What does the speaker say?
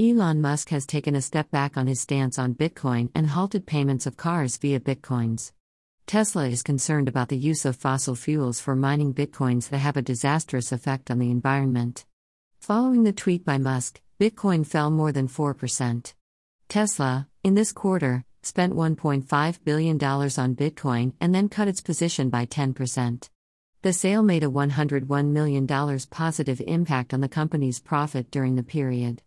Elon Musk has taken a step back on his stance on Bitcoin and halted payments of cars via Bitcoins. Tesla is concerned about the use of fossil fuels for mining Bitcoins that have a disastrous effect on the environment. Following the tweet by Musk, Bitcoin fell more than 4%. Tesla, in this quarter, spent $1.5 billion on Bitcoin and then cut its position by 10%. The sale made a $101 million positive impact on the company's profit during the period.